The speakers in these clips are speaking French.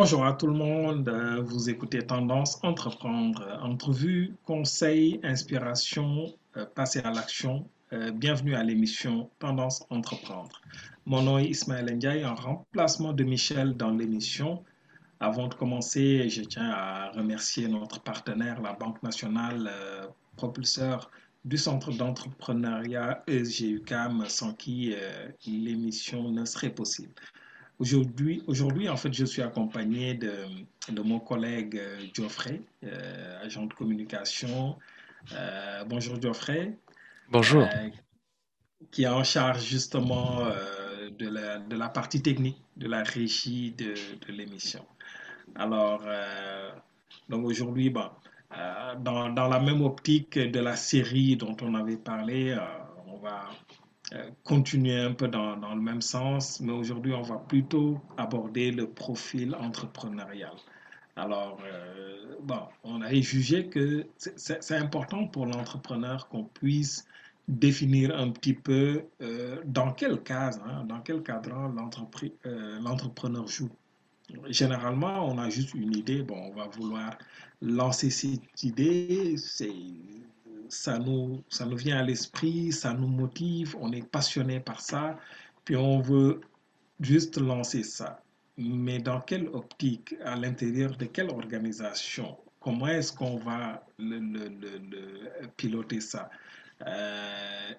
Bonjour à tout le monde, euh, vous écoutez Tendance Entreprendre, entrevue, conseils, inspiration, euh, passer à l'action. Euh, bienvenue à l'émission Tendance Entreprendre. Mon nom est Ismaël Ndiaye, en remplacement de Michel dans l'émission. Avant de commencer, je tiens à remercier notre partenaire, la Banque nationale, propulseur du Centre d'entrepreneuriat ESGUCAM, sans qui l'émission ne serait possible. Aujourd'hui, aujourd'hui, en fait, je suis accompagné de, de mon collègue euh, Geoffrey, euh, agent de communication. Euh, bonjour Geoffrey. Bonjour. qui est en charge justement de la, de, la, partie technique, de la régie de, de l'émission. Alors, donc aujourd'hui, bon, dans, dans, la même optique de la série dont on avait parlé, on va continuer un peu dans, le même sens, mais aujourd'hui, on va plutôt aborder le profil entrepreneurial. Alors, euh, bon, on a jugé que c'est important pour l'entrepreneur qu'on puisse définir un petit peu euh, dans quel cas, hein, dans quel cadre l'entrepreneur joue. Généralement, on a juste une idée, bon, on va vouloir lancer cette idée, ça nous, ça nous vient à l'esprit, ça nous motive, on est passionné par ça, puis on veut juste lancer ça. Mais dans quelle optique, à l'intérieur de quelle organisation, comment est-ce qu'on va le, piloter ça? Euh,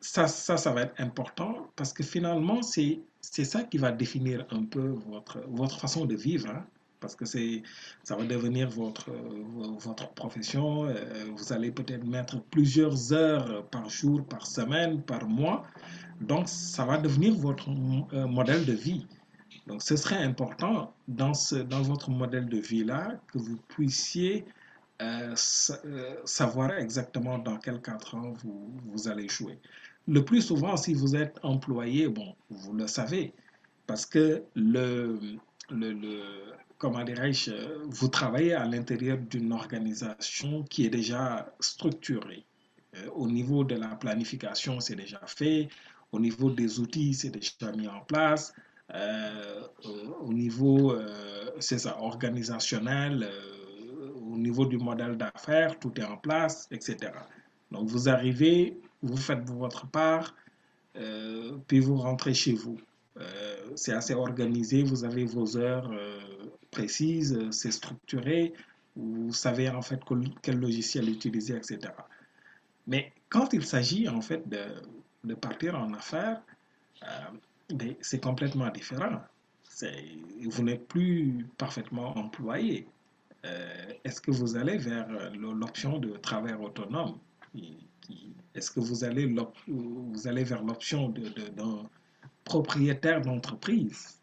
ça, ça, ça va être important parce que finalement, c'est ça qui va définir un peu votre, votre façon de vivre. Hein parce que c'est, ça va devenir votre, votre profession. Euh, vous allez peut-être mettre plusieurs heures par jour, par semaine, par mois. Donc, ça va devenir votre euh, modèle de vie. Donc, ce serait important dans, ce, dans votre modèle de vie-là que vous puissiez euh, savoir exactement dans quel cadre vous, vous allez jouer. Le plus souvent, si vous êtes employé, bon, vous le savez, parce que le, le, comment dirais-je, vous travaillez à l'intérieur d'une organisation qui est déjà structurée. Euh, au niveau de la planification, c'est déjà fait. Au niveau des outils, c'est déjà mis en place. Euh, au niveau, euh, c'est ça, organisationnel, au niveau du modèle d'affaires, tout est en place, etc. Donc vous arrivez, vous faites votre part, puis vous rentrez chez vous. c'est assez organisé, vous avez vos heures précise, euh, c'est structuré, vous savez en fait quel logiciel utiliser, etc. Mais quand il s'agit en fait de, de, partir en affaires, euh, c'est complètement différent. Vous n'êtes plus parfaitement employé. Euh, est-ce que vous allez vers l'option de travail autonome Est-ce que vous allez, vous allez vers l'option d'un propriétaire d'entreprise?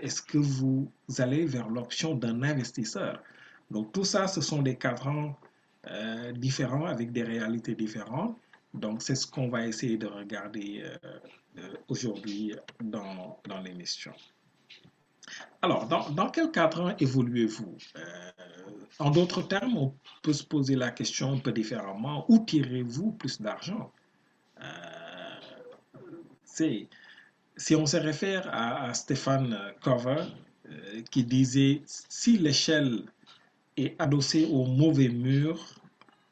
Est-ce que vous allez vers l'option d'un investisseur? Donc tout ça, ce sont des cadrans euh, différents avec des réalités différentes. Donc c'est ce qu'on va essayer de regarder euh, aujourd'hui dans, dans l'émission. Alors, dans, dans, quel cadre évoluez-vous? En d'autres termes, on peut se poser la question un peu différemment. Où tirez-vous plus d'argent? C'est si on se réfère à, Stéphane Cover, euh, qui disait si l'échelle est adossée au mauvais mur,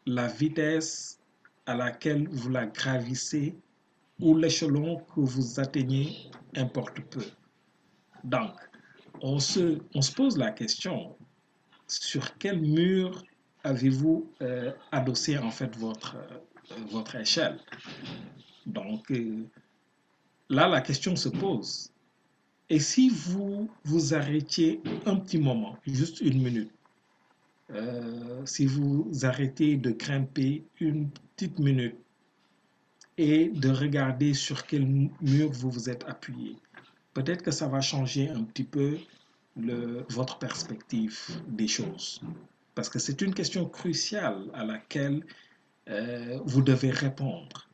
la vitesse à laquelle vous la gravissez ou l'échelon que vous atteignez importe peu. Donc, on se, pose la question sur quel mur avez-vous adossé en fait votre, votre échelle? Donc là, la question se pose. Et si vous vous arrêtiez un petit moment, juste une minute, si vous arrêtez de grimper une petite minute et de regarder sur quel mur vous vous êtes appuyé. Peut-être que ça va changer un petit peu votre perspective des choses. Parce que c'est une question cruciale à laquelle euh, vous devez répondre.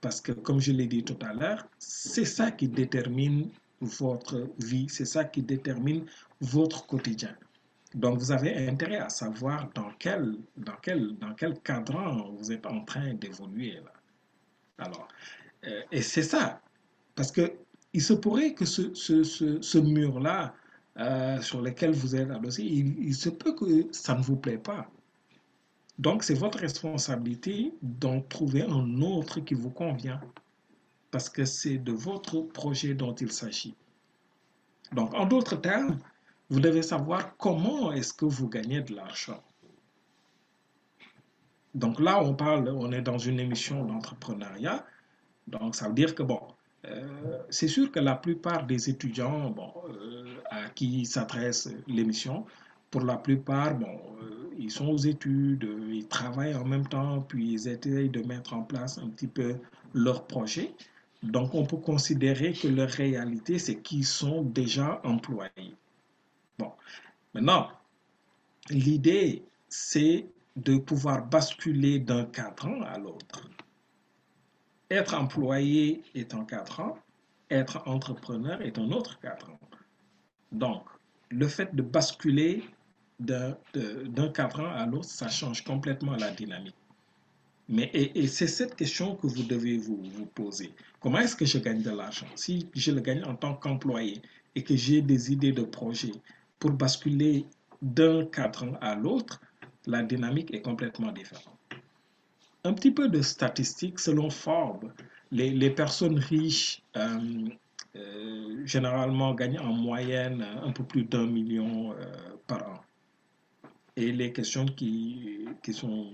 Parce que, comme je l'ai dit tout à l'heure, c'est ça qui détermine votre vie, c'est ça qui détermine votre quotidien. Donc, vous avez intérêt à savoir dans quel, dans quel, dans quel cadran vous êtes en train d'évoluer. Alors, euh, et c'est ça, parce que il se pourrait que ce, ce, ce, mur-là, euh, sur lequel vous êtes adossé, il, il, se peut que ça ne vous plaît pas. Donc, c'est votre responsabilité d'en trouver un autre qui vous convient, parce que c'est de votre projet dont il s'agit. Donc, en d'autres termes, vous devez savoir comment est-ce que vous gagnez de l'argent. Donc là, on parle, on est dans une émission d'entrepreneuriat. Donc ça veut dire que, bon, euh, c'est sûr que la plupart des étudiants bon, euh, à qui s'adresse l'émission, pour la plupart, bon, euh, ils sont aux études, ils travaillent en même temps, puis ils essayent de mettre en place un petit peu leur projet. Donc on peut considérer que leur réalité, c'est qu'ils sont déjà employés. Bon, maintenant, l'idée, c'est de pouvoir basculer d'un cadran à l'autre. Être employé est un cadran, être entrepreneur est un autre cadran. Donc, le fait de basculer d'un cadran à l'autre, ça change complètement la dynamique. Mais, et, c'est cette question que vous devez vous, vous poser. Comment est-ce que je gagne de l'argent? Si je le gagne en tant qu'employé et que j'ai des idées de projet pour basculer d'un cadran à l'autre, la dynamique est complètement différente. Un petit peu de statistiques, selon Forbes, les, personnes riches euh, euh, généralement gagnent en moyenne un peu plus d'un million euh, par an. Et les questions qui, sont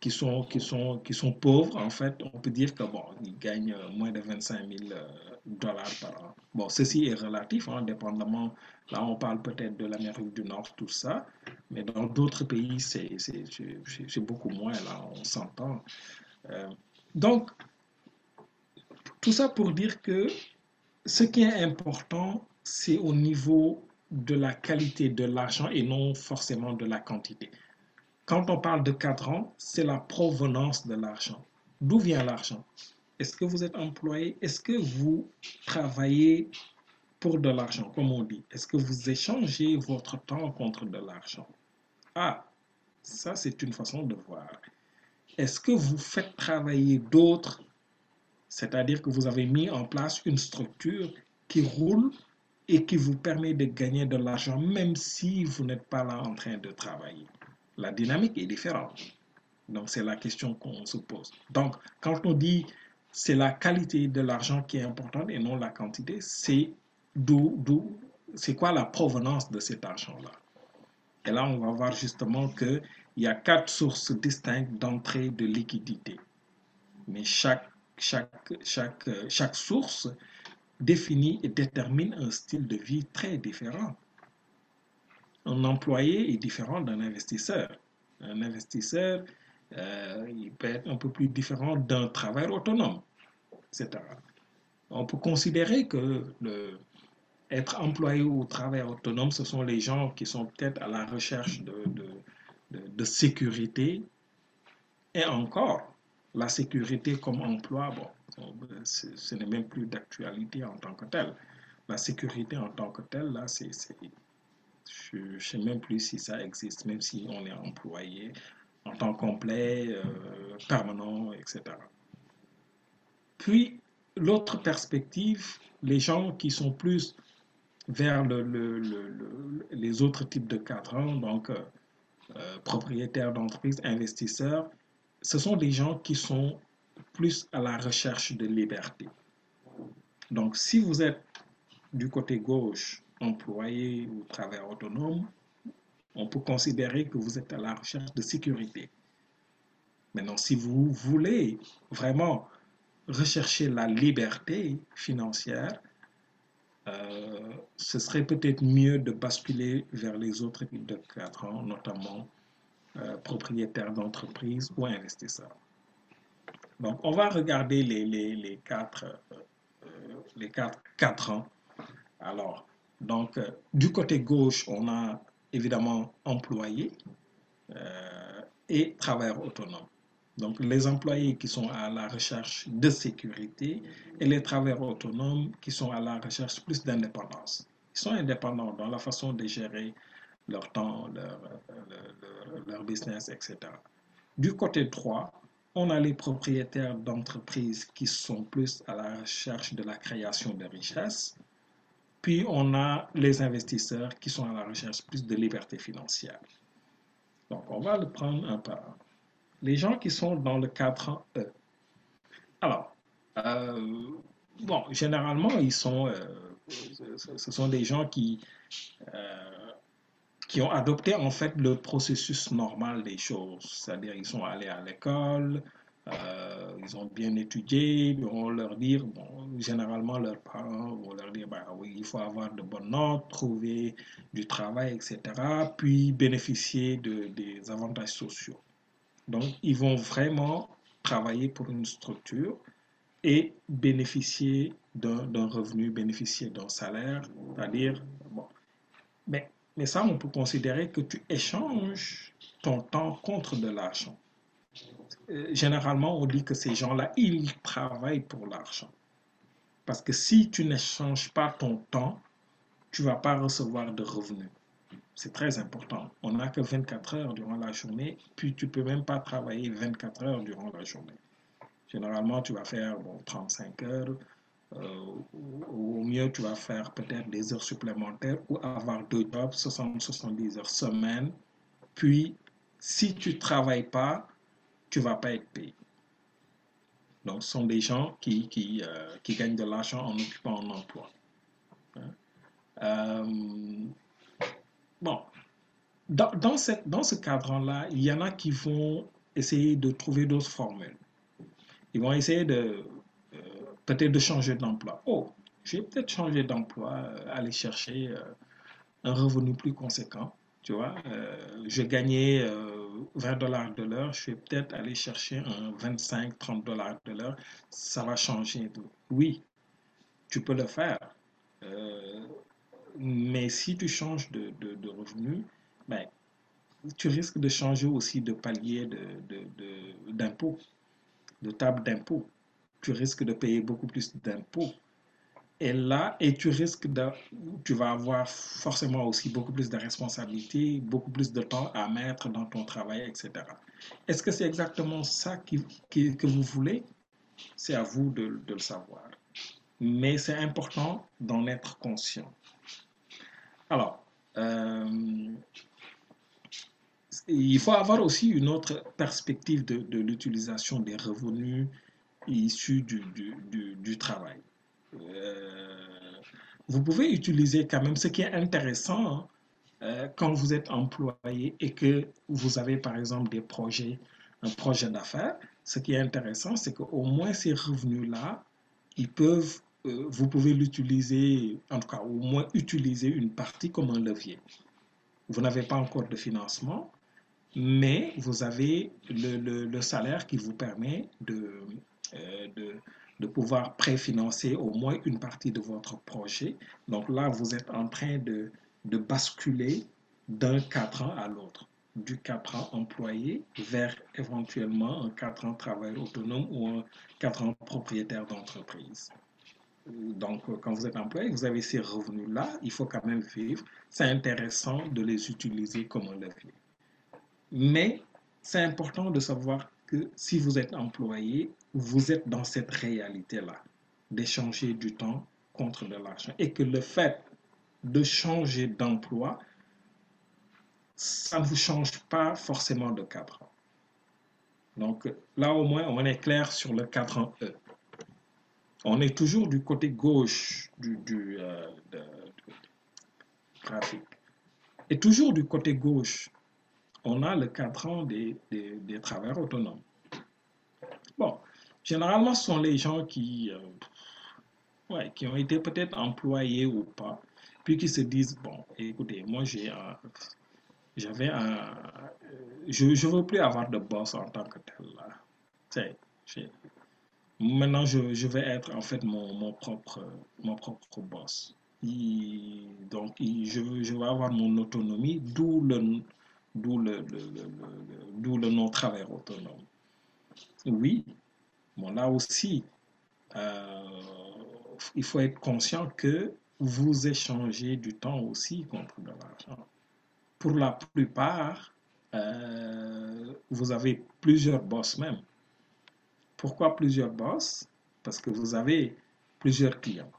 qui sont, qui, sont, qui sont pauvres, en fait, on peut dire que bon, ils gagnent moins de 25 000 dollars par an. Bon, ceci est relatif, hein, dépendamment. Là, on parle peut-être de l'Amérique du Nord, tout ça, mais dans d'autres pays, c'est beaucoup moins, là, on s'entend. Euh, donc, tout ça pour dire que ce qui est important, c'est au niveau de la qualité de l'argent et non forcément de la quantité. Quand on parle de cadran, c'est la provenance de l'argent. D'où vient l'argent? Est-ce que vous êtes employé? Est-ce que vous travaillez pour de l'argent, comme on dit? Est-ce que vous échangez votre temps contre de l'argent? Ah, ça c'est une façon de voir. Est-ce que vous faites travailler d'autres? C'est-à-dire que vous avez mis en place une structure qui roule et qui vous permet de gagner de l'argent même si vous n'êtes pas là en train de travailler. La dynamique est différente. Donc, c'est la question qu'on se pose. Donc, quand on dit c'est la qualité de l'argent qui est importante et non la quantité. C'est d'où, c'est quoi la provenance de cet argent-là? Et là, on va voir justement qu'il y a quatre sources distinctes d'entrée de liquidité. Mais chaque, chaque, chaque, chaque source définit et détermine un style de vie très différent. Un employé est différent d'un investisseur. Un investisseur euh, il peut être un peu plus différent d'un travail autonome, etc. On peut considérer que le, être employé ou travail autonome, ce sont les gens qui sont peut-être à la recherche de, de, sécurité. Et encore, la sécurité comme emploi, bon, ce n'est même plus d'actualité en tant que tel. La sécurité en tant que telle, là, c'est, je ne sais même plus si ça existe, même si on est employé en temps complet, euh, permanent, etc. Puis, l'autre perspective, les gens qui sont plus vers les autres types de cadrans, donc euh, euh, propriétaires d'entreprises, investisseurs, ce sont des gens qui sont plus à la recherche de liberté. Donc, si vous êtes du côté gauche, employé ou travailleur autonome, on peut considérer que vous êtes à la recherche de sécurité. Maintenant, si vous voulez vraiment rechercher la liberté financière, euh, ce serait peut-être mieux de basculer vers les autres types de cadres, notamment euh, propriétaires d'entreprise ou investisseurs. Donc, on va regarder les, euh, quatre, quatre ans. Alors, donc, du côté gauche, on a évidemment employés et travailleurs autonomes. Donc, les employés qui sont à la recherche de sécurité et les travailleurs autonomes qui sont à la recherche plus d'indépendance. Ils sont indépendants dans la façon de gérer leur temps, leur, leur, business, etc. Du côté droit, on a les propriétaires d'entreprises qui sont plus à la recherche de la création de richesses. Puis on a les investisseurs qui sont à la recherche plus de liberté financière. Donc on va le prendre un par les gens qui sont dans le 4E. Alors, euh, bon, généralement, ils sont, euh, ce sont des gens qui, euh, qui ont adopté en fait le processus normal des choses. C'est-à-dire, ils sont allés à l'école, ils ont bien étudié, on leur dire, bon, généralement leurs parents vont leur dire, bah, oui, il faut avoir de bonnes notes, trouver du travail, etc., puis bénéficier de, des avantages sociaux. Donc, ils vont vraiment travailler pour une structure et bénéficier d'un revenu, bénéficier d'un salaire, c'est-à-dire, bon, mais, mais ça, on peut considérer que tu échanges ton temps contre de l'argent. Euh, généralement, on dit que ces gens-là, ils travaillent pour l'argent. Parce que si tu n'échanges pas ton temps, tu ne vas pas recevoir de revenus. C'est très important. On n'a que 24 heures durant la journée, puis tu ne peux même pas travailler 24 heures durant la journée. Généralement, tu vas faire 35 heures, au mieux, tu vas faire peut-être des heures supplémentaires ou avoir deux jobs, 60-70 heures semaine. Puis, si tu ne travailles pas, tu ne vas pas être payé. Donc, ce sont des gens qui, euh, gagnent de l'argent en occupant un emploi. Hein? Euh, Bon, dans, dans, ce cadre-là, il y en a qui vont essayer de trouver d'autres formules. Ils vont essayer de euh, peut-être de changer d'emploi. Oh, je vais peut-être changer d'emploi, euh, aller chercher euh, un revenu plus conséquent. Tu vois, je gagnais 20 dollars de l'heure, je vais peut-être aller chercher un 25-30 dollars de l'heure. Ça va changer. Oui, tu peux le faire. Mais si tu changes de, de, de revenu, ben, tu risques de changer aussi de palier d'impôt, de, de, table d'impôt. Tu risques de payer beaucoup plus d'impôts. Et là, et tu risques de, tu vas avoir forcément aussi beaucoup plus de responsabilités, beaucoup plus de temps à mettre dans ton travail, etc. Est-ce que c'est exactement ça qui, que vous voulez? C'est à vous de, le savoir. Mais c'est important d'en être conscient. Alors, euh, il faut avoir aussi une autre perspective de, l'utilisation des revenus issus du, du, travail. Euh, vous pouvez utiliser quand même ce qui est intéressant euh, quand vous êtes employé et que vous avez par exemple des projets, un projet d'affaires. Ce qui est intéressant, c'est qu'au moins ces revenus-là, ils peuvent euh, vous pouvez l'utiliser, en tout cas au moins utiliser une partie comme un levier. Vous n'avez pas encore de financement, mais vous avez le, le, salaire qui vous permet de, de, de, pouvoir préfinancer au moins une partie de votre projet. Donc là, vous êtes en train de, de basculer d'un 4 ans à l'autre, du 4 ans employé vers éventuellement un 4 ans travailleur autonome ou un 4 ans propriétaire d'entreprise. Donc, quand vous êtes employé, vous avez ces revenus-là, il faut quand même vivre. C'est intéressant de les utiliser comme un levier. Mais c'est important de savoir si vous êtes employé, vous êtes dans cette réalité-là, d'échanger du temps contre de l'argent. Et que le fait de changer d'emploi, ça ne vous change pas forcément de cadre. Donc là, au moins, on est clair sur le cadre E on est toujours du côté gauche du, euh, graphique. Et toujours du côté gauche, on a le cadran des, des, des travailleurs autonomes. Bon, généralement, ce sont les gens qui, euh, ouais, qui ont été peut-être employés ou pas, puis qui se disent, bon, écoutez, moi j'ai un, j'avais un, je ne veux plus avoir de boss en tant que tel. Là. maintenant, je, je, vais être en fait mon, mon, propre, mon propre boss. Donc, je, je vais avoir mon autonomie, d'où le, d'où le, le, le, le non-travail autonome. Oui, bon, là aussi, euh, il faut être conscient que vous échangez du temps aussi contre de l'argent. Pour la plupart, euh, vous avez plusieurs boss même. Pourquoi plusieurs boss Parce que vous avez plusieurs clients.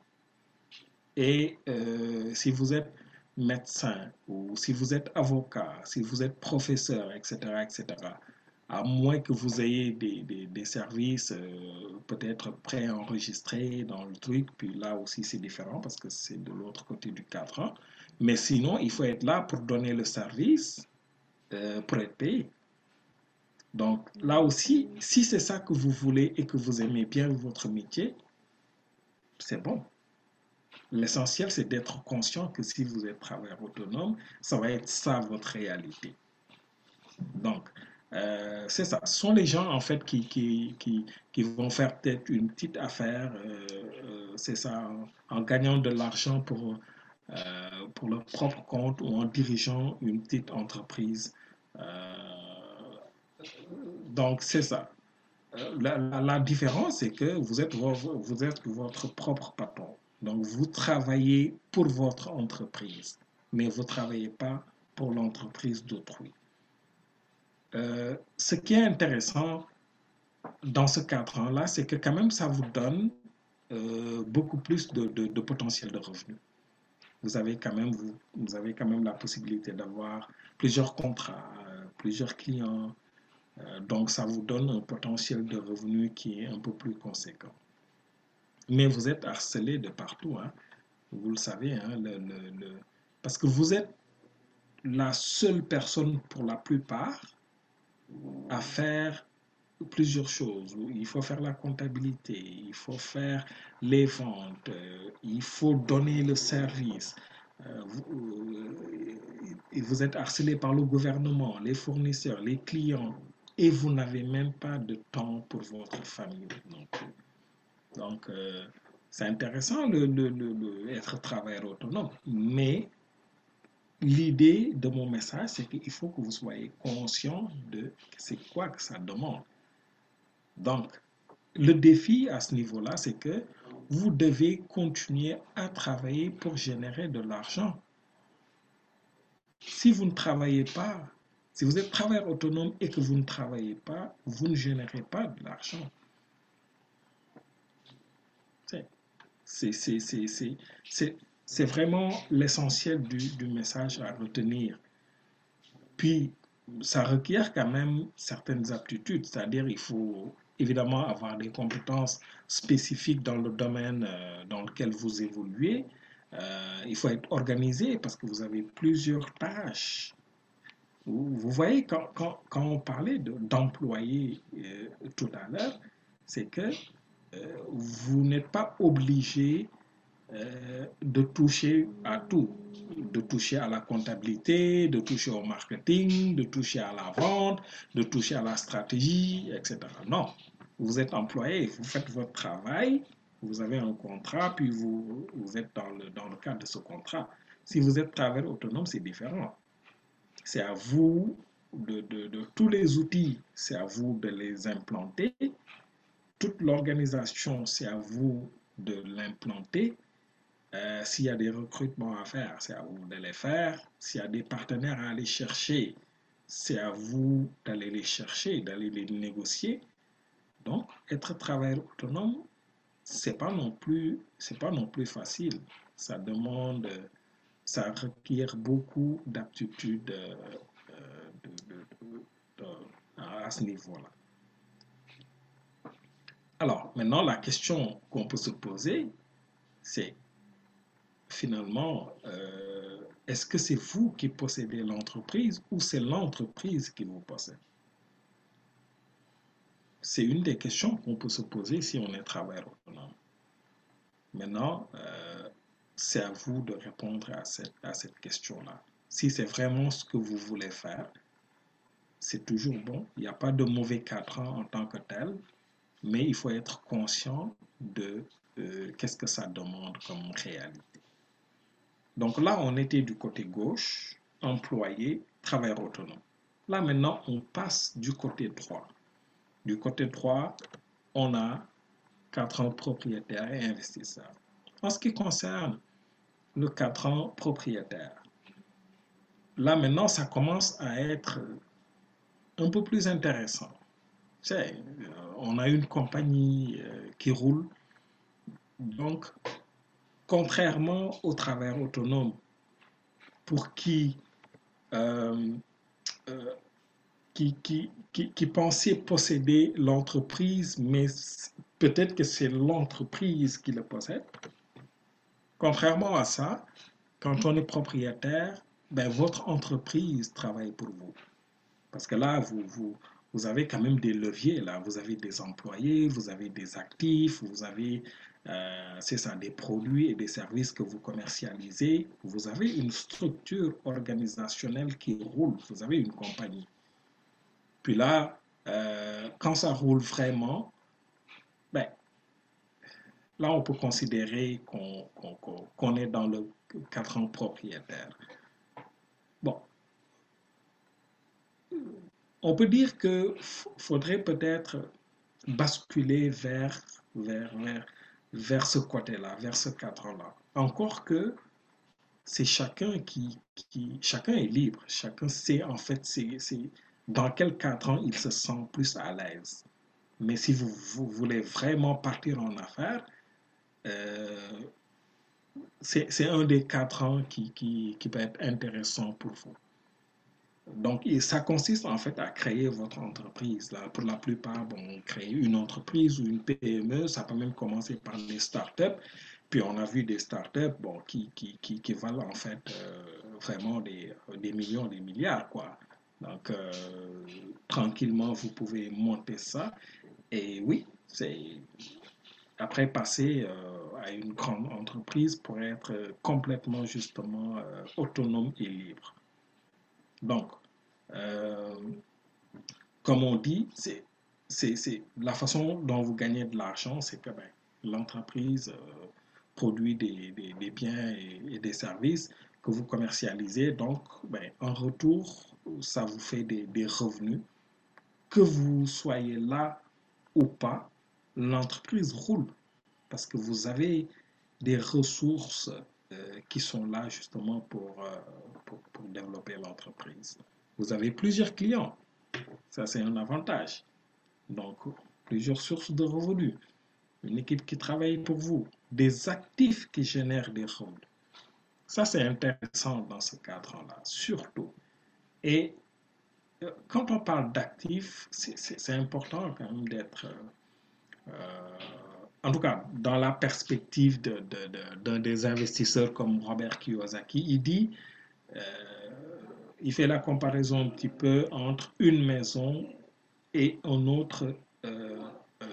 Et euh, si vous êtes médecin ou si vous êtes avocat, si vous êtes professeur, etc., etc., à moins que vous ayez des, des, services euh, peut-être préenregistrés dans le truc, puis là aussi c'est différent parce que c'est de l'autre côté du cadre. Mais sinon, il faut être là pour donner le service, euh, pour être payé. Donc là aussi, si c'est ça que vous voulez et que vous aimez bien votre métier, c'est bon. L'essentiel, c'est d'être conscient que si vous êtes travailleur autonome, ça va être ça votre réalité. Donc, euh, c'est ça. Ce sont les gens, en fait, qui, qui, qui, qui vont faire peut-être une petite affaire, euh, euh, c'est ça, en, gagnant de l'argent pour, pour leur propre compte ou en dirigeant une petite entreprise. Donc, c'est ça. La différence, c'est que vous êtes, vous êtes votre propre patron. Donc, vous travaillez pour votre entreprise, mais vous ne travaillez pas pour l'entreprise d'autrui. Euh, ce qui est intéressant dans ce cadre-là, c'est que quand même, ça vous donne euh, beaucoup plus de, potentiel de revenus. Vous avez quand même, la possibilité d'avoir plusieurs contrats, plusieurs clients. Euh, donc, ça vous donne un potentiel de revenus qui est un peu plus conséquent. Mais vous êtes harcelé de partout. Hein. Vous le savez, hein, parce que vous êtes la seule personne pour la plupart à faire plusieurs choses. Il faut faire la comptabilité, il faut faire les ventes, euh, il faut donner le service. Euh, euh, vous, êtes harcelé par le gouvernement, les fournisseurs, les clients, et vous n'avez même pas de temps pour votre famille non plus. Donc, euh, c'est intéressant le, le, le, être travailleur autonome, mais l'idée de mon message, c'est qu'il faut que vous soyez conscient de c'est quoi que ça demande. Donc, le défi à ce niveau-là, c'est que vous devez continuer à travailler pour générer de l'argent. Si vous ne travaillez pas, si vous êtes travailleur autonome et que vous ne travaillez pas, vous ne générez pas de l'argent. C'est vraiment l'essentiel du, message à retenir. Puis, ça requiert quand même certaines aptitudes, c'est-à-dire il faut évidemment avoir des compétences spécifiques dans le domaine euh, dans lequel vous évoluez. Euh, il faut être organisé parce que vous avez plusieurs tâches. Vous, voyez, quand, on parlait d'employés de, euh, tout à l'heure, c'est que vous n'êtes pas obligé euh, de toucher à tout, de toucher à la comptabilité, de toucher au marketing, de toucher à la vente, de toucher à la stratégie, etc. Non, vous êtes employé, vous faites votre travail, vous avez un contrat, puis vous, êtes dans le, dans le cadre de ce contrat. Si vous êtes travailleur autonome, c'est différent. C'est à vous de, de, tous les outils, c'est à vous de les implanter. Toute l'organisation, c'est à vous de l'implanter. Euh, S'il y a des recrutements à faire, c'est à vous de les faire. S'il y a des partenaires à aller chercher, c'est à vous d'aller les chercher, d'aller les négocier. Donc, être travailleur autonome, c'est pas non plus, c'est pas non plus facile. Ça demande, ça requiert beaucoup d'aptitudes euh, de, à ce niveau-là. Alors, maintenant, la question qu'on peut se poser, c'est finalement, euh, est-ce que c'est vous qui possédez l'entreprise ou c'est l'entreprise qui vous possède? C'est une des questions qu'on peut se poser si on est travailleur autonome. Maintenant, euh, c'est à vous de répondre à cette, à cette question-là. Si c'est vraiment ce que vous voulez faire, c'est toujours bon. Il n'y a pas de mauvais 4 ans en tant que tel, mais il faut être conscient de euh, qu'est-ce que ça demande comme réalité. Donc là, on était du côté gauche, employé, travailleur autonome. Là, maintenant, on passe du côté droit. Du côté droit, on a quatre ans propriétaire et investisseur. En ce qui concerne le 4 ans propriétaire, là maintenant, ça commence à être un peu plus intéressant. Euh, on a une compagnie euh, qui roule, donc contrairement au travail autonome, pour qui, euh, qui, qui, qui, posséder l'entreprise, mais peut-être que c'est l'entreprise qui le possède. Contrairement à ça, quand on est propriétaire, ben, votre entreprise travaille pour vous. Parce que là, vous, vous avez quand même des leviers. Là. Vous avez des employés, vous avez des actifs, vous avez euh, c'est ça, des produits et des services que vous commercialisez. Vous avez une structure organisationnelle qui roule. Vous avez une compagnie. Puis là, euh, quand ça roule vraiment, ben, là, on peut considérer qu'on est dans le 4 ans propriétaire. Bon, on peut dire qu'il faudrait peut-être basculer vers, vers, vers, vers ce côté-là, vers ce cadre-là. Encore que c'est chacun qui, qui, Chacun est libre. Chacun sait en fait c'est, dans quel cadre il se sent plus à l'aise. Mais si vous, voulez vraiment partir en affaires, euh, c'est un des quatre ans qui, qui, qui peut être intéressant pour vous. Donc, ça consiste en fait à créer votre entreprise. Pour la plupart, bon, créer une entreprise ou une PME, ça peut même commencer par des startups. Puis on a vu des startups qui, valent en fait euh, vraiment des, des, millions, des milliards. Quoi. Donc, euh, tranquillement, vous pouvez monter ça. Et oui, c'est après passer euh, à une grande entreprise pour être complètement justement autonome et libre. Donc, euh, comme on dit, c'est la façon dont vous gagnez de l'argent, c'est que ben, l'entreprise euh, produit des, biens et, des services que vous commercialisez. Donc, ben, en retour, ça vous fait des, des revenus. Que vous soyez là ou pas, l'entreprise roule parce que vous avez des ressources euh, qui sont là justement pour, pour, développer l'entreprise. Vous avez plusieurs clients. Ça, c'est un avantage. Donc, plusieurs sources de revenus. Une équipe qui travaille pour vous. Des actifs qui génèrent des revenus. Ça, c'est intéressant dans ce cadre-là, surtout. Et euh, quand on parle d'actifs, c'est important quand même d'être, euh, en tout cas, dans la perspective d'un de, des investisseurs comme Robert Kiyosaki, il dit, il fait la comparaison un petit peu entre une maison et un autre, euh, euh,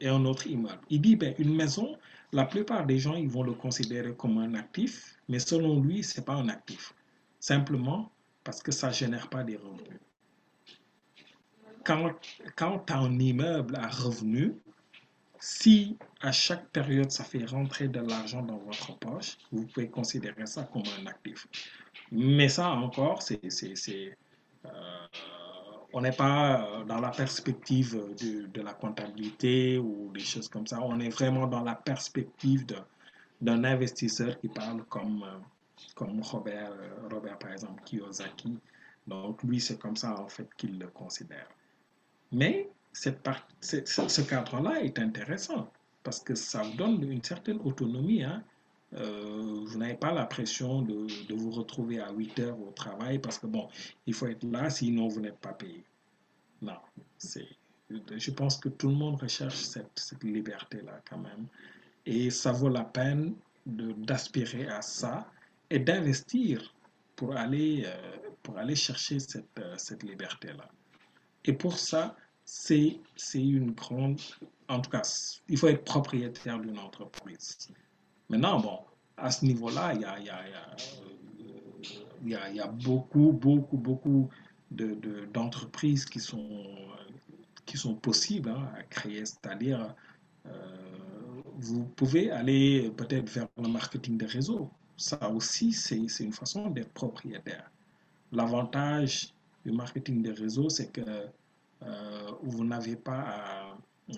et un autre immeuble. Il dit, ben, une maison, la plupart des gens, ils vont le considérer comme un actif, mais selon lui, ce n'est pas un actif. Simplement parce que ça ne génère pas des revenus. Quand, quand un immeuble à revenus, si à chaque période ça fait rentrer de l'argent dans votre poche, vous pouvez considérer ça comme un actif. Mais ça encore, euh, on n'est pas dans la perspective de, la comptabilité ou des choses comme ça. On est vraiment dans la perspective d'un investisseur qui parle comme, euh, comme Robert, euh, Robert, par exemple, Kiyosaki. Donc, lui, c'est comme ça, en fait, qu'il le considère. Mais cette ce cadre-là est intéressant parce que ça vous donne une certaine autonomie. Hein. Euh, vous n'avez pas la pression de, de, vous retrouver à 8 heures au travail parce que, bon, il faut être là, sinon vous n'êtes pas payé. Non, je pense que tout le monde recherche cette, cette liberté-là quand même. Et ça vaut la peine d'aspirer à ça et d'investir pour aller, euh, pour aller chercher cette, euh, cette liberté-là. Et pour ça, c'est une grande... En tout cas, il faut être propriétaire d'une entreprise. Maintenant, bon, à ce niveau-là, il y a, y, a, y, il y a beaucoup, beaucoup, beaucoup d'entreprises de, qui, sont, qui sont possibles hein, à créer, c'est-à-dire euh, vous pouvez aller peut-être vers le marketing des réseaux. Ça aussi, c'est une façon d'être propriétaire. L'avantage du marketing des réseaux, c'est que euh, vous n'avez pas à, euh,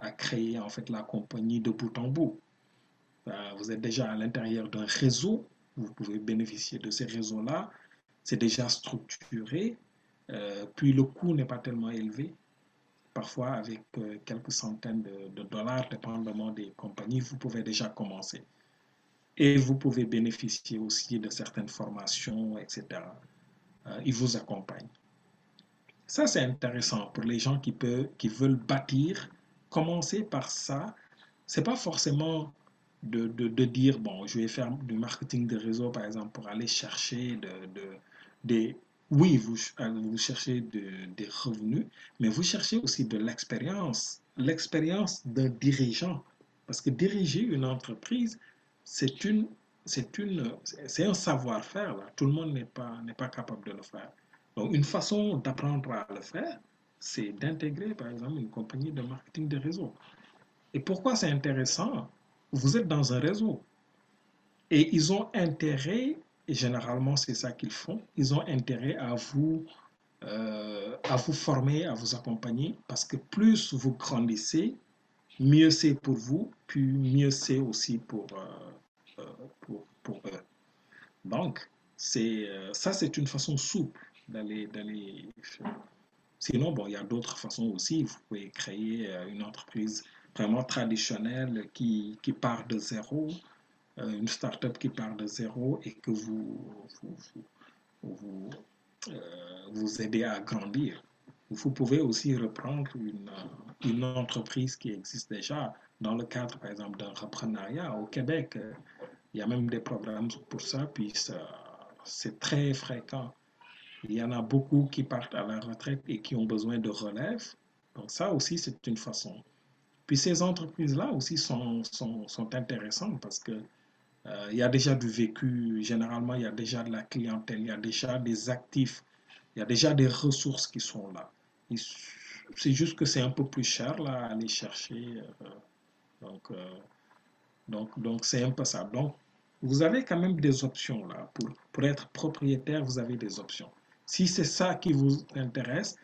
à, créer en fait la compagnie de bout en bout. Euh, vous êtes déjà à l'intérieur d'un réseau, vous pouvez bénéficier de ces réseaux-là, c'est déjà structuré, puis le coût n'est pas tellement élevé. Parfois, avec quelques centaines de, dollars, dépendamment des compagnies, vous pouvez déjà commencer. Et vous pouvez bénéficier aussi de certaines formations, etc. Ils vous accompagnent. Ça, c'est intéressant pour les gens qui, veulent bâtir. Commencer par ça. C'est pas forcément de, de, de, dire, bon, je vais faire du marketing de réseau, par exemple, pour aller chercher de, des... Oui, vous, cherchez des revenus, mais vous cherchez aussi de l'expérience, l'expérience d'un dirigeant. Parce que diriger une entreprise, c'est un savoir-faire. Tout le monde n'est pas capable de le faire. Donc, une façon d'apprendre à le faire, c'est d'intégrer, par exemple, une compagnie de marketing de réseau. Et pourquoi c'est intéressant? Vous êtes dans un réseau. Et ils ont intérêt, et généralement c'est ça qu'ils font, ils ont intérêt à vous, euh, à vous former, à vous accompagner, parce que plus vous grandissez, mieux c'est pour vous, puis mieux c'est aussi pour, euh, pour, pour, eux. Donc, ça c'est une façon souple d'aller, d'aller Sinon, bon, il y a d'autres façons aussi. Vous pouvez créer une entreprise vraiment traditionnelle qui, qui part de zéro, une start-up qui part de zéro et que vous, vous, vous, euh, vous aidez à grandir. Vous pouvez aussi reprendre une, une entreprise qui existe déjà dans le cadre, par exemple, d'un reprenariat au Québec. Il y a même des programmes pour ça, puis c'est très fréquent. Il y en a beaucoup qui partent à la retraite et qui ont besoin de relève. Donc ça aussi, c'est une façon. Puis ces entreprises-là aussi sont, sont, sont, intéressantes parce que euh, il y a déjà du vécu, généralement il y a déjà de la clientèle, il y a déjà des actifs, il y a déjà des ressources qui sont là. C'est juste que c'est un peu plus cher là, à aller chercher. Euh, donc, euh, donc, donc c'est un peu ça. Donc, vous avez quand même des options là. Pour, pour être propriétaire, vous avez des options. Si c'est ça qui vous intéresse,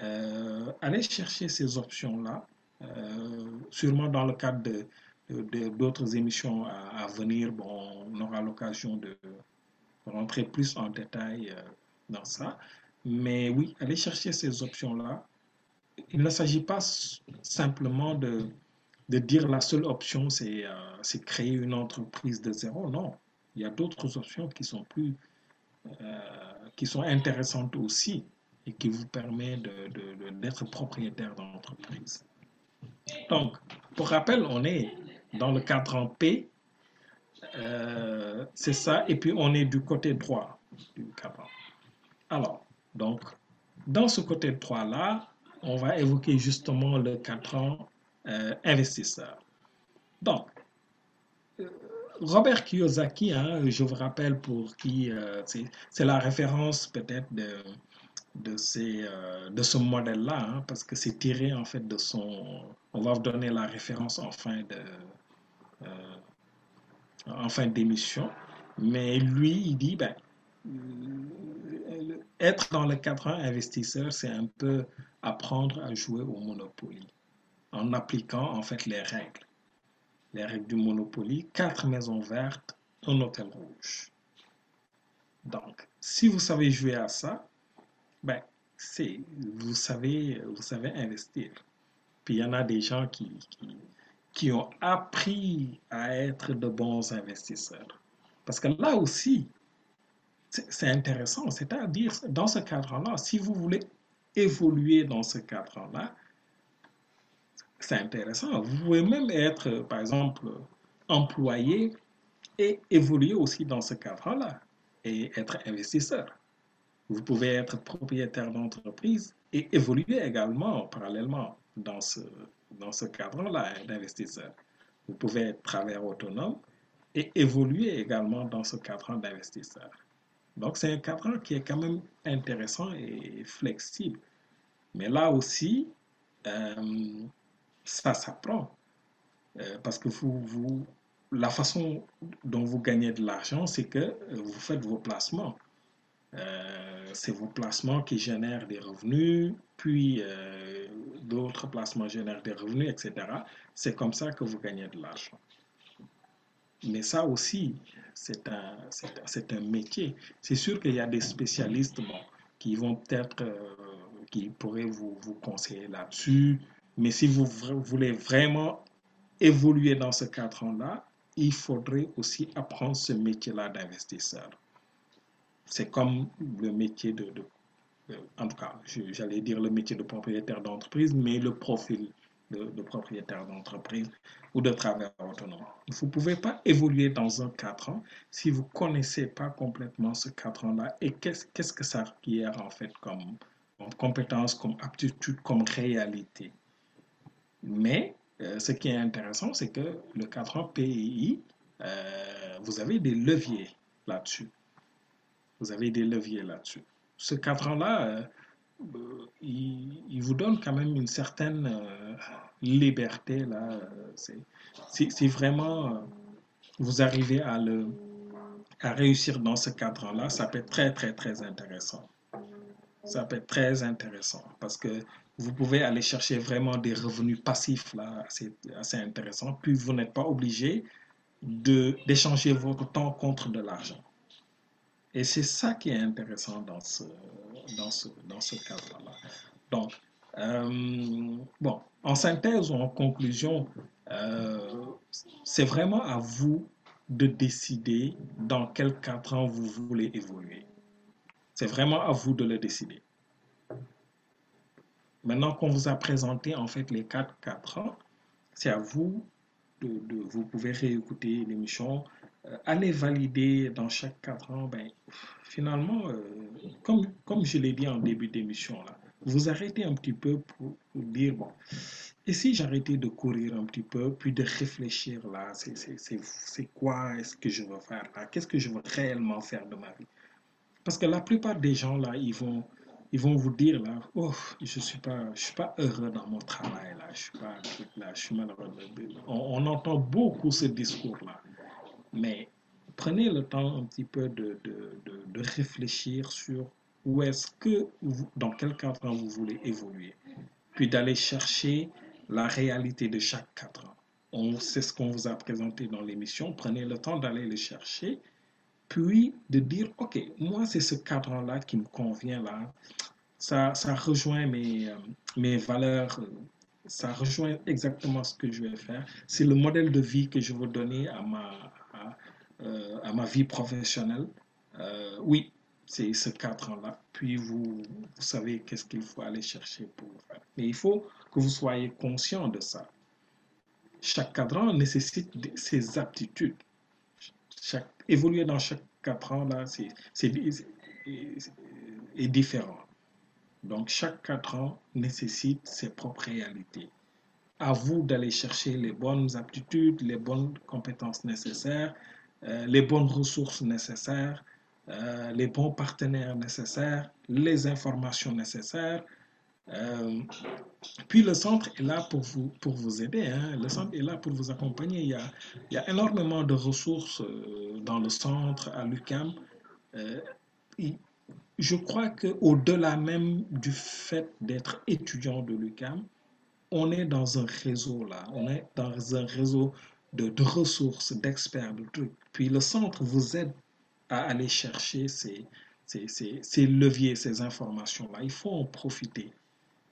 euh, allez chercher ces options-là, euh, sûrement dans le cadre de, d'autres émissions à, venir, bon, on aura l'occasion de rentrer plus en détail euh, dans ça. Mais oui, allez chercher ces options-là. Il ne s'agit pas simplement de, de dire la seule option, c'est créer une entreprise de zéro. Non, il y a d'autres options qui sont plus qui sont intéressantes aussi et qui vous permettent d'être de, de, propriétaire d'entreprise. Donc, pour rappel, on est dans le cadre en P, euh, c'est ça, et puis on est du côté droit du cadran. Alors, donc, dans ce côté droit-là, on va évoquer justement le cadran euh, investisseur. Donc, Robert Kiyosaki, hein, je vous rappelle pour qui euh, c'est la référence peut-être de, euh, ce modèle-là, hein, parce que c'est tiré en fait de son... On va vous donner la référence en fin euh, d'émission. Mais lui, il dit, ben, être dans le cadre investisseur, c'est un peu apprendre à jouer au Monopoly en appliquant en fait les règles les règles du Monopoly, quatre maisons vertes, un hôtel rouge. Donc, si vous savez jouer à ça, ben, c'est, vous savez, vous savez investir. Puis il y en a des gens qui, qui, qui, ont appris à être de bons investisseurs. Parce que là aussi, c'est intéressant. C'est-à-dire, dans ce cadre-là, si vous voulez évoluer dans ce cadre-là, c'est intéressant. Vous pouvez même être, par exemple, employé et évoluer aussi dans ce cadre-là. et être investisseur. Vous pouvez être propriétaire d'entreprise et évoluer également parallèlement dans ce, dans ce cadre-là d'investisseur. Vous pouvez être travailleur autonome et évoluer également dans ce cadre d'investisseur. Donc c'est un cadre qui est quand même intéressant et flexible. Mais là aussi, euh, ça s'apprend. Euh, parce que vous, vous, la façon dont vous gagnez de l'argent, c'est que euh, vous faites vos placements. c'est vos placements qui génèrent des revenus, puis d'autres placements génèrent des revenus, etc. C'est comme ça que vous gagnez de l'argent. Mais ça aussi, c'est un, c'est un métier. C'est sûr qu'il y a des spécialistes qui vont peut-être, qui pourraient vous, vous conseiller là-dessus. Mais si vous voulez vraiment évoluer dans ce cadre-là, il faudrait aussi apprendre ce métier-là d'investisseur. C'est comme le métier de, en tout cas, j'allais dire le métier de propriétaire d'entreprise, mais le profil de, propriétaire d'entreprise ou de travailleur autonome. Vous ne pouvez pas évoluer dans un cadre si vous ne connaissez pas complètement ce cadre-là et qu'est-ce que ça requiert en fait comme, comme compétence, comme aptitude, comme réalité. Mais euh, ce qui est intéressant, c'est que le cadran PII, euh, vous avez des leviers là-dessus. Vous avez des leviers là-dessus. Ce cadran-là, euh, il, vous donne quand même une certaine liberté. Là. Si, vraiment vous arrivez à, à réussir dans ce cadre-là, ça peut être très, très, très intéressant. Ça peut être très intéressant parce que vous pouvez aller chercher vraiment des revenus passifs là, assez, assez intéressants. Puis vous n'êtes pas obligé d'échanger votre temps contre de l'argent. Et c'est ça qui est intéressant dans ce, dans ce, dans ce cadre-là. Donc, euh, bon, en synthèse ou en conclusion, euh, c'est vraiment à vous de décider dans quel cadre vous voulez évoluer. C'est vraiment à vous de le décider. Maintenant qu'on vous a présenté en fait les quatre ans, c'est à vous de, vous pouvez réécouter l'émission, euh, allez valider dans chaque quatre ans. Ben, finalement, euh, comme, comme je l'ai dit en début d'émission, là, vous arrêtez un petit peu pour, dire, bon, et si j'arrêtais de courir un petit peu, puis de réfléchir là, c'est quoi est-ce que je veux faire là, qu'est-ce que je veux réellement faire de ma vie? Parce que la plupart des gens là, ils vont, ils vont vous dire là, oh, je suis pas, suis pas heureux dans mon travail là, je suis pas là, je suis malheureux. On, entend beaucoup ce discours là, mais prenez le temps un petit peu de, de, de, réfléchir sur où est-ce que, dans quel cadre vous voulez évoluer, puis d'aller chercher la réalité de chaque cadre. Sait ce qu'on vous a présenté dans l'émission. Prenez le temps d'aller le chercher puis de dire, OK, moi, c'est ce cadre-là qui me convient là. Ça, ça rejoint mes, euh, mes valeurs, ça rejoint exactement ce que je vais faire. C'est le modèle de vie que je veux donner à ma, à, euh, ma vie professionnelle. Euh, oui, c'est ce cadre-là. Puis vous, vous savez qu'est-ce qu'il faut aller chercher pour faire. Mais il faut que vous soyez conscient de ça. Chaque cadran nécessite ses aptitudes chaque, évoluer dans chaque quatre ans, est, différent. Donc, chaque quatre ans nécessite ses propres réalités. À vous d'aller chercher les bonnes aptitudes, les bonnes compétences nécessaires, euh, les bonnes ressources nécessaires, euh, les bons partenaires nécessaires, les informations nécessaires, euh, puis le centre est là pour vous, pour vous aider. Hein. Le centre est là pour vous accompagner. Il y a, il y a énormément de ressources euh, dans le centre, à l'UCAM. Euh, je crois qu'au-delà même du fait d'être étudiant de l'UCAM, on est dans un réseau là. On est dans un réseau de, de ressources, d'experts, de trucs. Puis le centre vous aide à aller chercher ces, ces, ces, leviers, ces informations-là. Il faut en profiter.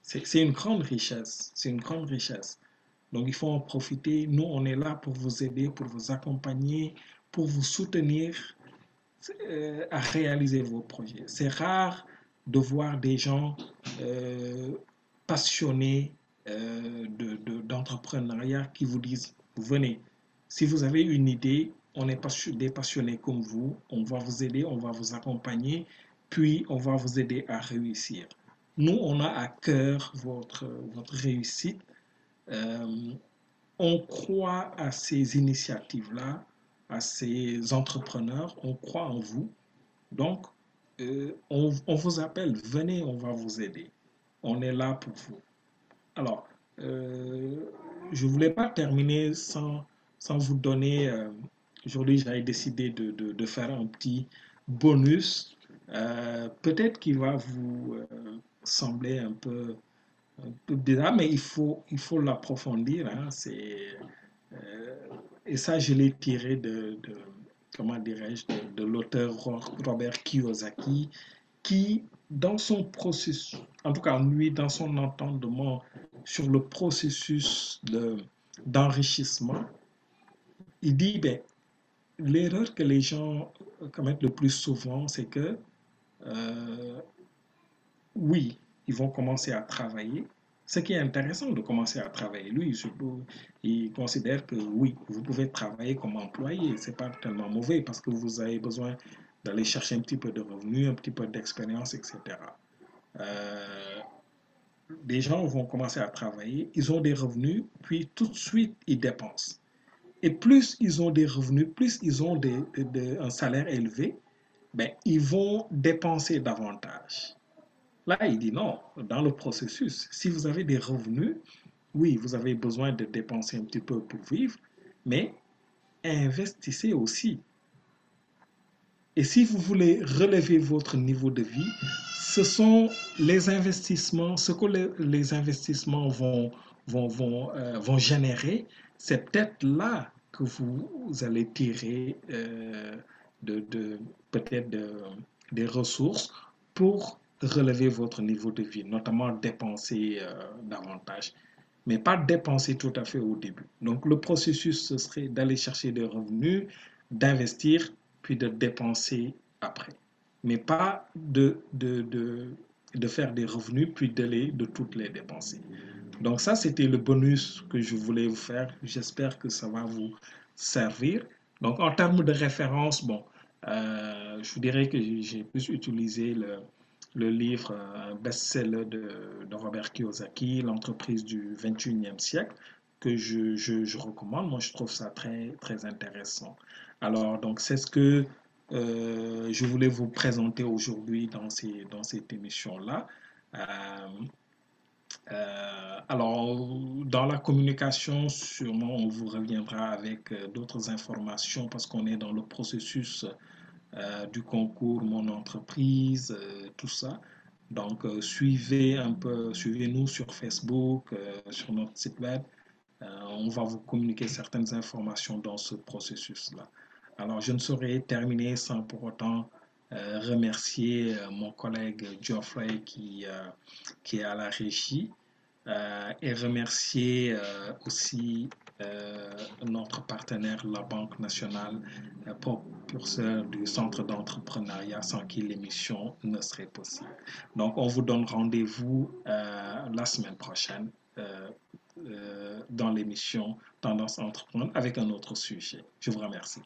C'est une grande richesse. C'est une grande richesse. Donc, il faut en profiter. Nous, on est là pour vous aider, pour vous accompagner, pour vous soutenir euh, à réaliser vos projets. C'est rare de voir des gens euh, passionnés euh, d'entrepreneuriat qui vous disent, venez, si vous avez une idée, on est des passionnés comme vous, on va vous aider, on va vous accompagner, puis on va vous aider à réussir. Nous, on a à cœur votre, réussite. Euh, on croit à ces initiatives-là, à ces entrepreneurs, on croit en vous. Donc, euh, on, vous appelle, venez, on va vous aider. On est là pour vous. Alors, euh, je ne voulais pas terminer sans, vous donner, aujourd'hui j'avais décidé de, faire un petit bonus, peut-être qu'il va vous sembler un peu, un bizarre, mais il faut, il faut l'approfondir. Hein, et ça, je l'ai tiré de, de comment dirais-je, de, l'auteur Robert Kiyosaki, qui, dans son processus, en tout cas lui, dans son entendement sur le processus d'enrichissement, il dit, ben, l'erreur que les gens commettent le plus souvent, c'est que, euh, oui, ils vont commencer à travailler, ce qui est intéressant de commencer à travailler. Lui, il considère que oui, vous pouvez travailler comme employé. Ce n'est pas tellement mauvais parce que vous avez besoin d'aller chercher un petit peu de revenus, un petit peu d'expérience, etc. Euh, des gens vont commencer à travailler, ils ont des revenus, puis tout de suite, ils dépensent. Et plus ils ont des revenus, plus ils ont un salaire élevé, ben, ils vont dépenser davantage. Là, il dit non, dans le processus, si vous avez des revenus, oui, vous avez besoin de dépenser un petit peu pour vivre, mais investissez aussi. Et si vous voulez relever votre niveau de vie, ce sont les investissements, ce que les, investissements vont, vont, vont, euh, vont générer, c'est peut-être là que vous, allez tirer euh, de, de peut-être des ressources pour relever votre niveau de vie, notamment dépenser euh, davantage, mais pas dépenser tout à fait au début. Donc le processus, ce serait d'aller chercher des revenus, d'investir, puis de dépenser après. Mais pas de, de, de, de faire des revenus, puis de, les, de toutes les dépenser. Donc ça, c'était le bonus que je voulais vous faire. J'espère que ça va vous servir. Donc en termes de référence, bon, euh, je vous dirais que j'ai plus utilisé le, le livre un best-seller de, Robert Kiyosaki, L'entreprise du 21e siècle, que je, je, recommande. Moi, je trouve ça très, très intéressant. Alors, donc, c'est ce que euh, je voulais vous présenter aujourd'hui dans, ces, dans cette émission-là. Euh, euh, alors, dans la communication, sûrement, on vous reviendra avec d'autres informations parce qu'on est dans le processus euh, du concours Mon entreprise, euh, tout ça. Donc, euh, suivez un peu, suivez-nous sur Facebook, sur notre site web. on va vous communiquer certaines informations dans ce processus-là. Alors, je ne saurais terminer sans pour autant remercier mon collègue Geoffrey qui, qui est à la régie et remercier aussi euh, notre partenaire, la Banque nationale, euh, propulseur du centre d'entrepreneuriat sans qui l'émission ne serait possible. Donc, on vous donne rendez-vous euh, la semaine prochaine dans l'émission Tendance entreprendre avec un autre sujet. Je vous remercie.